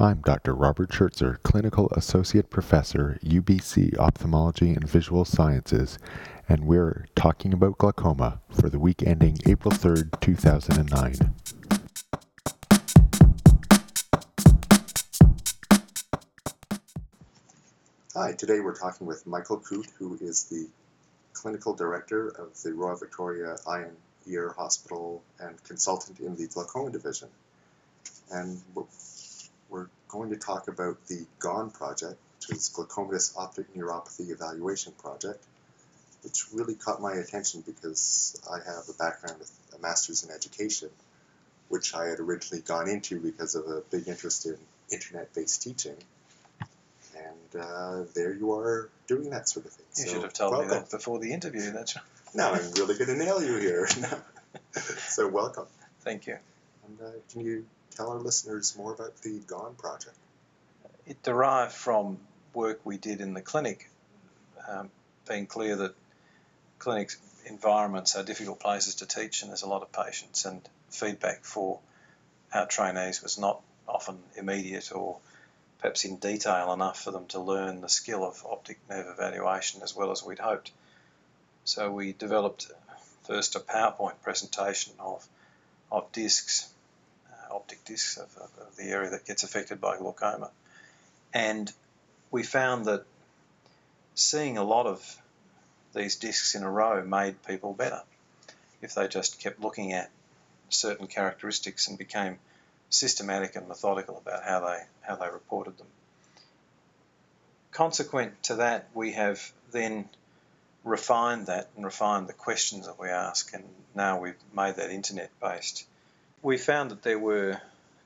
I'm Dr. Robert Schertzer, Clinical Associate Professor, UBC Ophthalmology and Visual Sciences, and we're talking about glaucoma for the week ending April 3rd, 2009. Hi, today we're talking with Michael Coote, who is the Clinical Director of the Royal Victoria Eye and Ear Hospital and consultant in the glaucoma division. And we're going to talk about the GONE project, which is Glaucomatous Optic Neuropathy Evaluation Project, which really caught my attention because I have a background with a master's in education, which I had originally gone into because of a big interest in internet-based teaching. And uh, there you are doing that sort of thing. You so, should have told welcome. me that before the interview. That's right. now I'm really going to nail you here. so welcome. Thank you. And uh, can you tell our listeners more about the GONE project? It derived from work we did in the clinic, um, being clear that clinic environments are difficult places to teach and there's a lot of patients and feedback for our trainees was not often immediate or perhaps in detail enough for them to learn the skill of optic nerve evaluation as well as we'd hoped. So we developed first a PowerPoint presentation of, of discs optic discs of, of, of the area that gets affected by glaucoma. And we found that seeing a lot of these discs in a row made people better if they just kept looking at certain characteristics and became systematic and methodical about how they how they reported them. Consequent to that, we have then refined that and refined the questions that we ask, and now we've made that internet based we found that there were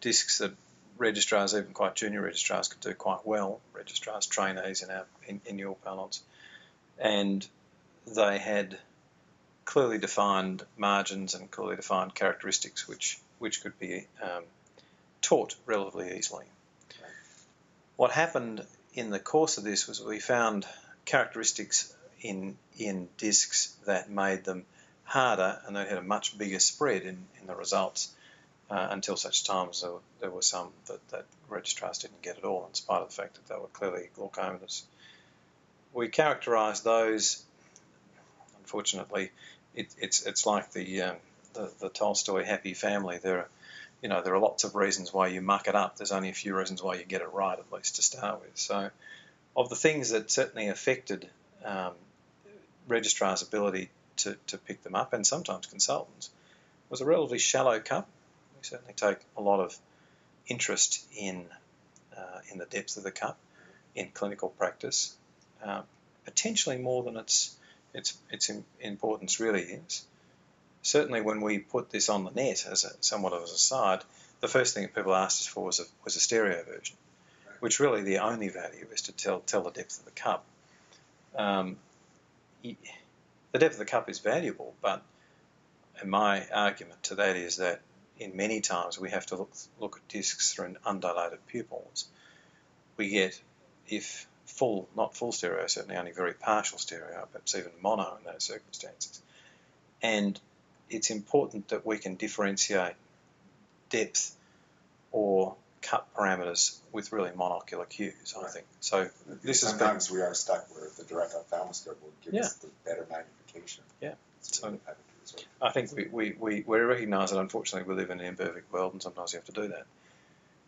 discs that registrars, even quite junior registrars, could do quite well, registrars, trainees in, our, in, in your parlance, and they had clearly defined margins and clearly defined characteristics which, which could be um, taught relatively easily. What happened in the course of this was we found characteristics in, in discs that made them harder and they had a much bigger spread in, in the results uh, until such times there, there were some that, that registrars didn't get at all, in spite of the fact that they were clearly glaucomatous. We characterised those. Unfortunately, it, it's it's like the, um, the, the Tolstoy happy family. There are you know there are lots of reasons why you muck it up. There's only a few reasons why you get it right, at least to start with. So, of the things that certainly affected um, registrars' ability to, to pick them up, and sometimes consultants, was a relatively shallow cup we certainly take a lot of interest in uh, in the depth of the cup in clinical practice, uh, potentially more than its its its importance really is. Certainly, when we put this on the net as a, somewhat of an aside, the first thing that people asked us for was a, was a stereo version, which really the only value is to tell tell the depth of the cup. Um, the depth of the cup is valuable, but my argument to that is that in many times we have to look, look at discs through undilated pupils. We get, if full, not full stereo, certainly only very partial stereo, perhaps even mono in those circumstances. And it's important that we can differentiate depth or cut parameters with really monocular cues, I think. So this is sometimes been, we are stuck where the direct ophthalmoscope will give yeah. us the better magnification. Yeah. So, I think we, we, we, we recognise that unfortunately we live in an imperfect world and sometimes you have to do that.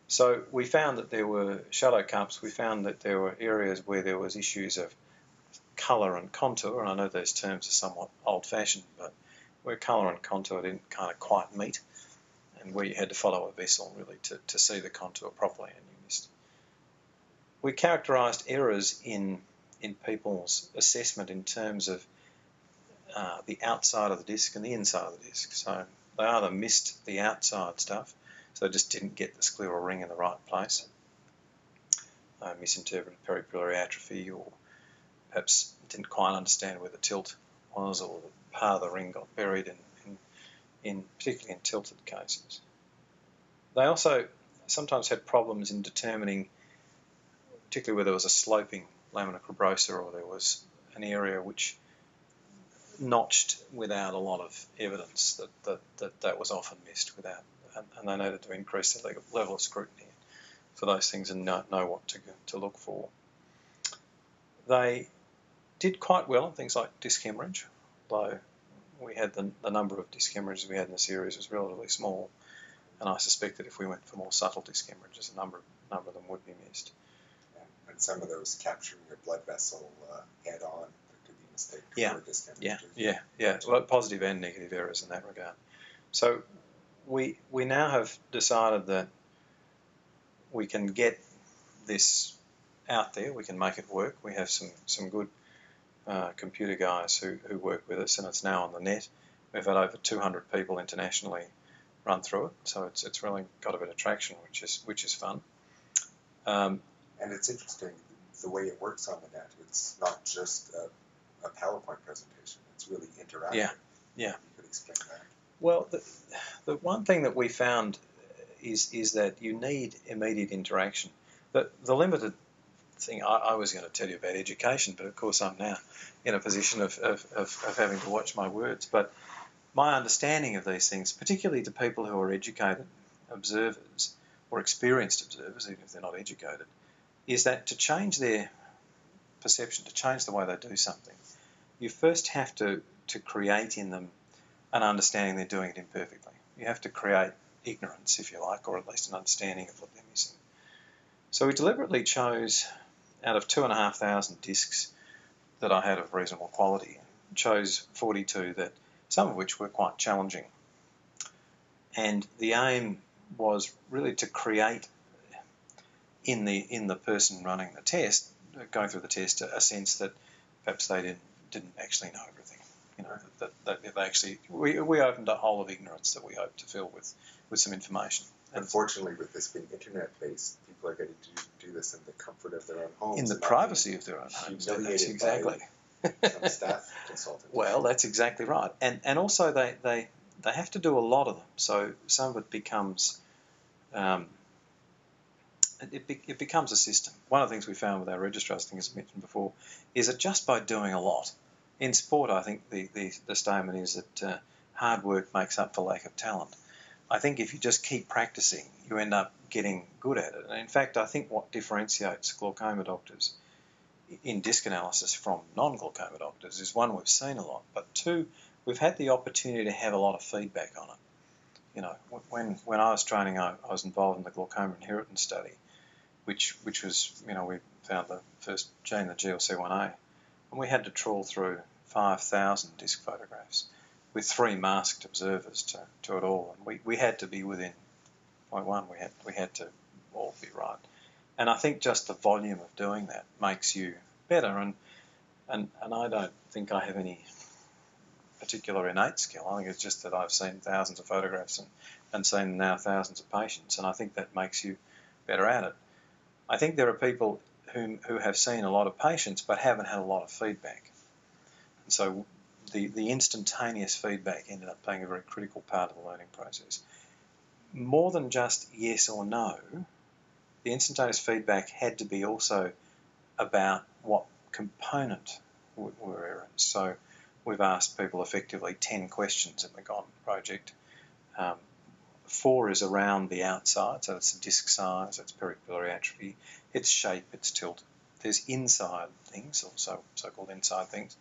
So we found that there were shallow cups, we found that there were areas where there was issues of colour and contour, and I know those terms are somewhat old-fashioned, but where colour and contour didn't kind of quite meet, and where you had to follow a vessel really to, to see the contour properly, and you missed. We characterised errors in in people's assessment in terms of uh, the outside of the disc and the inside of the disc. So they either missed the outside stuff, so they just didn't get the scleral ring in the right place, uh, misinterpreted peripapillary atrophy, or perhaps didn't quite understand where the tilt was, or the part of the ring got buried in, in, in particularly in tilted cases. They also sometimes had problems in determining, particularly where there was a sloping lamina cribrosa or there was an area which notched without a lot of evidence that that, that, that was often missed without, and, and they needed to increase the level of scrutiny. for those things and know, know what to, to look for. They did quite well on things like disc hemorrhage, though we had the, the number of disc hemorrhages we had in the series was relatively small, and I suspect that if we went for more subtle disc hemorrhages, a number, number of them would be missed. And some of those capturing your blood vessel uh, head on could be mistaken yeah. for disc Yeah, hemorrhage. yeah, yeah. Well, positive and negative errors in that regard. So we we now have decided that we can get this out there. We can make it work. We have some some good uh, computer guys who, who work with us, and it's now on the net. We've had over 200 people internationally run through it, so it's it's really got a bit of traction, which is which is fun. Um, And it's interesting the way it works on the net. It's not just a, a PowerPoint presentation. It's really interactive. Yeah, yeah. You could explain that. Well, the, the one thing that we found is is that you need immediate interaction. The, the limited thing I, I was going to tell you about education, but of course I'm now in a position of, of, of, of having to watch my words. But my understanding of these things, particularly to people who are educated observers or experienced observers, even if they're not educated, is that to change their perception, to change the way they do something, you first have to, to create in them an understanding they're doing it imperfectly. You have to create ignorance, if you like, or at least an understanding of what they're missing. So we deliberately chose, out of two and a half thousand discs that I had of reasonable quality, chose 42 that some of which were quite challenging. And the aim was really to create in the in the person running the test, going through the test, a, a sense that perhaps they didn't didn't actually know everything. You know, that, that, that they actually we, we opened a hole of ignorance that we hope to fill with with some information. And Unfortunately, with this being internet-based, people are getting to do this in the comfort of their own homes. in the privacy of their own homes. That's exactly. some staff consultant. Well, that's exactly right, and and also they they they have to do a lot of them. So some of it becomes. Um, it, be, it becomes a system. One of the things we found with our registrars, I think as mentioned before, is that just by doing a lot, in sport, I think the, the, the statement is that uh, hard work makes up for lack of talent. I think if you just keep practicing, you end up getting good at it. And in fact, I think what differentiates glaucoma doctors in disc analysis from non-glaucoma doctors is one, we've seen a lot, but two, we've had the opportunity to have a lot of feedback on it. You know, when when I was training, I, I was involved in the glaucoma inheritance study, which which was, you know, we found the first gene, the GLC1A, and we had to trawl through 5,000 disc photographs with three masked observers to, to it all, and we, we had to be within point one. We had we had to all be right, and I think just the volume of doing that makes you better. And and and I don't think I have any particular innate skill. I think it's just that I've seen thousands of photographs and, and seen now thousands of patients, and I think that makes you better at it. I think there are people who, who have seen a lot of patients but haven't had a lot of feedback. And so the, the instantaneous feedback ended up being a very critical part of the learning process. More than just yes or no, the instantaneous feedback had to be also about what component were errors. So we've asked people effectively 10 questions in the GONE project. Um, four is around the outside, so it's disc size, it's peripapillary atrophy, its shape, its tilt. There's inside things, also so-called inside things,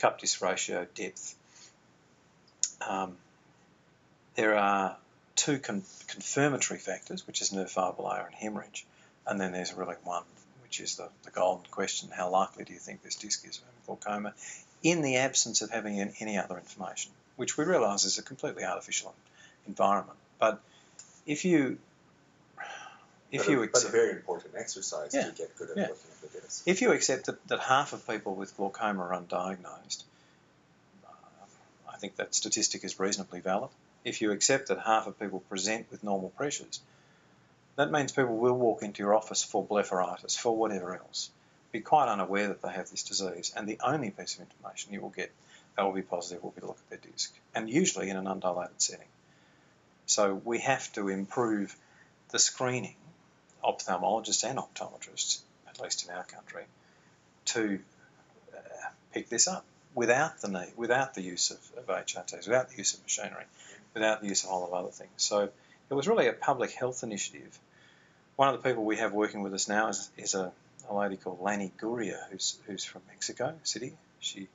cup disc ratio, depth. Um, there are two con- confirmatory factors, which is nerve fibre layer and hemorrhage, and then there's really one, which is the, the golden question: How likely do you think this disc is for glaucoma? In the absence of having any other information, which we realise is a completely artificial environment. But if you if but you a, accept, but a very important exercise Yeah, to get good at yeah. looking at the disc. if you accept that, that half of people with glaucoma are undiagnosed, uh, I think that statistic is reasonably valid. If you accept that half of people present with normal pressures, that means people will walk into your office for blepharitis, for whatever else, be quite unaware that they have this disease, and the only piece of information you will get that will be positive will be to look at their disc, and usually in an undilated setting. So we have to improve the screening, ophthalmologists and optometrists, at least in our country, to uh, pick this up without the need, without the use of, of HRTs, without the use of machinery, without the use of a whole lot of other things. So it was really a public health initiative one of the people we have working with us now is, is a, a lady called Lani Guria, who's who's from Mexico City. She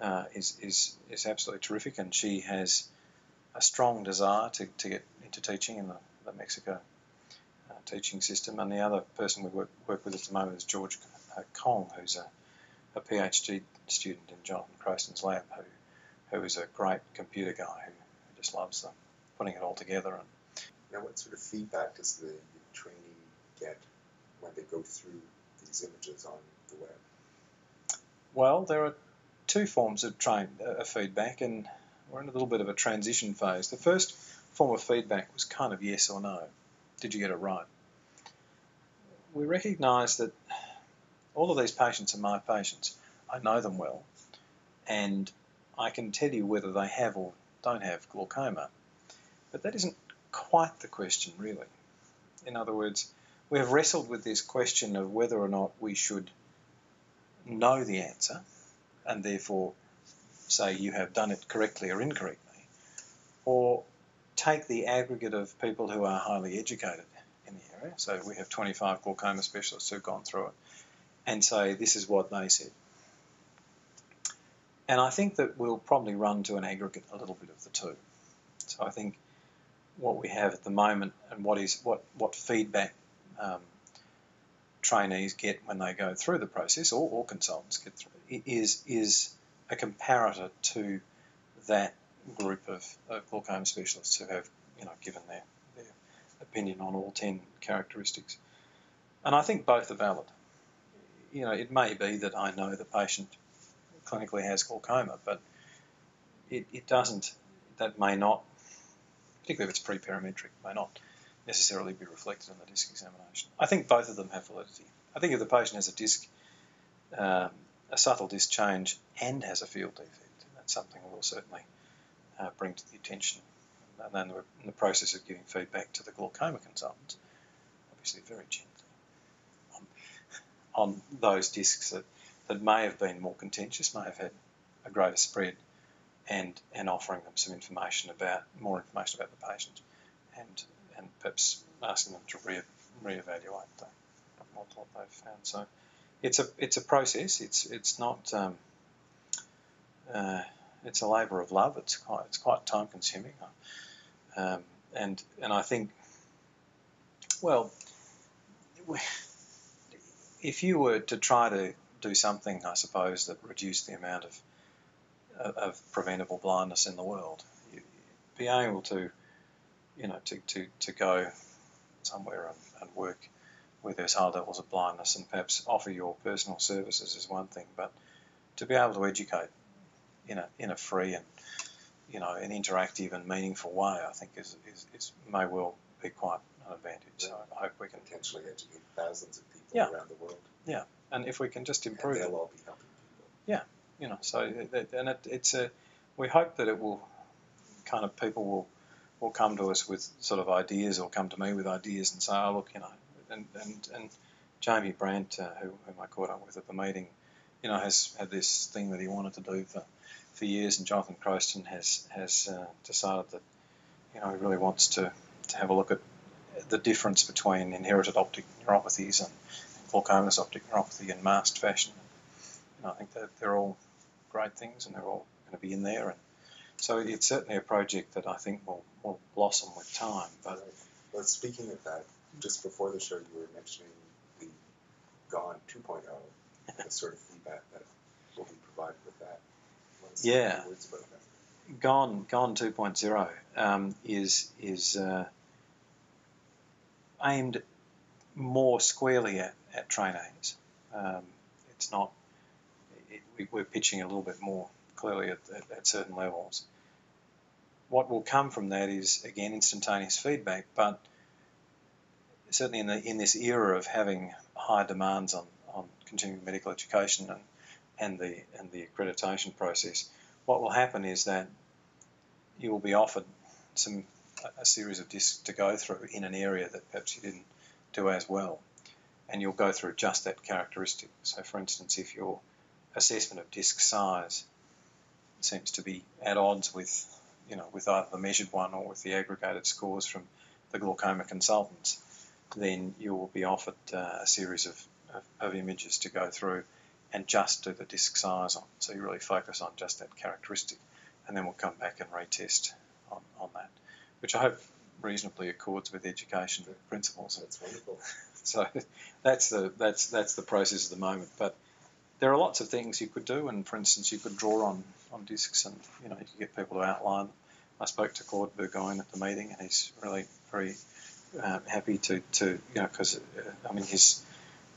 uh, is is is absolutely terrific, and she has a strong desire to, to get into teaching in the, the Mexico uh, teaching system. And the other person we work work with at the moment is George uh, Kong, who's a, a PhD student in Jonathan Crowston's lab, who who is a great computer guy who, just loves the, putting it all together. And now, what sort of feedback does the trainee get when they go through these images on the web? Well, there are two forms of train uh, feedback, and we're in a little bit of a transition phase. The first form of feedback was kind of yes or no. Did you get it right? We recognise that all of these patients are my patients. I know them well, and I can tell you whether they have or don't have glaucoma. But that isn't quite the question, really. In other words, we have wrestled with this question of whether or not we should know the answer and therefore say you have done it correctly or incorrectly, or take the aggregate of people who are highly educated in the area. So we have 25 glaucoma specialists who've gone through it and say this is what they said. And I think that we'll probably run to an aggregate a little bit of the two. So I think what we have at the moment and what is what what feedback um, trainees get when they go through the process, or, or consultants get through, is is a comparator to that group of, of glaucoma specialists who have you know given their, their opinion on all ten characteristics. And I think both are valid. You know, it may be that I know the patient clinically has glaucoma, but it, it doesn't, that may not, particularly if it's pre-perimetric, may not necessarily be reflected in the disc examination. I think both of them have validity. I think if the patient has a disc, um, a subtle disc change and has a field defect, that's something we'll certainly uh, bring to the attention. And then we're in the process of giving feedback to the glaucoma consultant, obviously very gently, on, on those discs that that may have been more contentious, may have had a greater spread, and and offering them some information about more information about the patient, and and perhaps asking them to re reevaluate the, what, what they've found. So it's a it's a process. It's it's not um, uh, it's a labour of love. It's quite it's quite time consuming, um, and and I think well, if you were to try to do something, I suppose, that reduced the amount of of preventable blindness in the world. You, be able to, you know, to, to, to go somewhere and, and work where there's high levels of blindness and perhaps offer your personal services is one thing, but to be able to educate in a in a free and you know an interactive and meaningful way, I think is, is, is may well be quite an advantage. Yeah. So I hope we can potentially educate thousands of people yeah. around the world. Yeah, and if we can just improve and they'll all be helping people. yeah, you know, so eh, and it, it's a, we hope that it will, kind of people will, will come to us with sort of ideas or come to me with ideas and say, oh look, you know, and and and Jamie Brandt, uh, who whom I caught up with at the meeting, you know, has had this thing that he wanted to do for, for years, and Jonathan Crowston has has uh, decided that, you know, he really wants to to have a look at the difference between inherited optic neuropathies and glaucomatous optic neuropathy in masked fashion. And I think that they're all great things and they're all going to be in there. And so it's certainly a project that I think will, will blossom with time. But well, speaking of that, just before the show, you were mentioning the Gone 2.0, the sort of feedback that will be provided with that. yeah. Words about that? Gone Gone 2.0 um, is is uh, aimed more squarely at, at trainees. Um, it's not, it, we, we're pitching a little bit more clearly at, at, at, certain levels. What will come from that is, again, instantaneous feedback, but certainly in, the, in this era of having high demands on, on continuing medical education and, and, the, and the accreditation process, what will happen is that you will be offered some a series of discs to go through in an area that perhaps you didn't do as well. And you'll go through just that characteristic. So, for instance, if your assessment of disc size seems to be at odds with, you know, with either the measured one or with the aggregated scores from the glaucoma consultants, then you will be offered uh, a series of, of, of, images to go through and just do the disc size on. So you really focus on just that characteristic, and then we'll come back and retest on, on that, which I hope reasonably accords with education principles. That's wonderful. so that's the that's that's the process at the moment. But there are lots of things you could do, and for instance, you could draw on on discs, and you know you could get people to outline. I spoke to Claude Burgoyne at the meeting, and he's really very um, happy to, to you know because uh, I mean his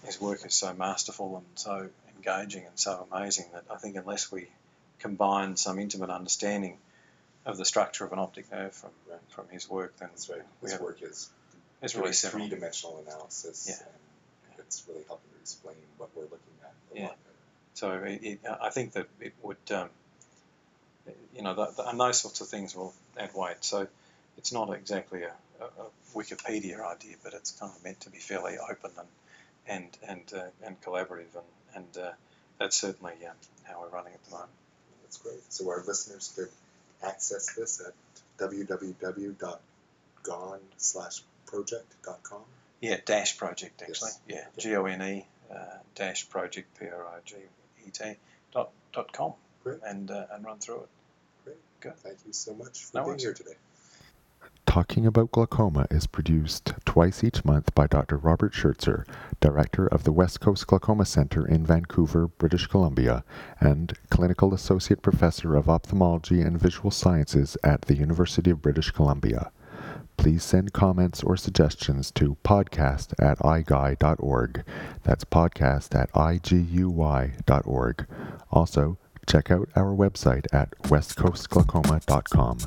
his work is so masterful and so engaging and so amazing that I think unless we combine some intimate understanding of the structure of an optic nerve from right. from his work, then That's right. His have, work is it's really three dimensional analysis. Yeah. And it's really helping to explain what we're looking at. yeah. So it, it, I think that it would, um, you know, the, the, and those sorts of things will add weight. So it's not exactly a, a, a, Wikipedia idea, but it's kind of meant to be fairly open and and and uh, and collaborative, and and uh, that's certainly um, how we're running at the moment. That's great. So our listeners could access this at www.gone slash project.com. Yeah, dash project actually. Yes. Yeah, G O N E uh, dash project P R O G E T dot dot com. Great. And uh, and run through it. Great. Good. Thank you so much for no being worries. here today. Talking About Glaucoma is produced twice each month by Dr. Robert Schertzer, Director of the West Coast Glaucoma Center in Vancouver, British Columbia, and Clinical Associate Professor of Ophthalmology and Visual Sciences at the University of British Columbia. Please send comments or suggestions to podcast at iguy.org. That's podcast at iguy.org. Also, check out our website at westcoastglaucoma.com.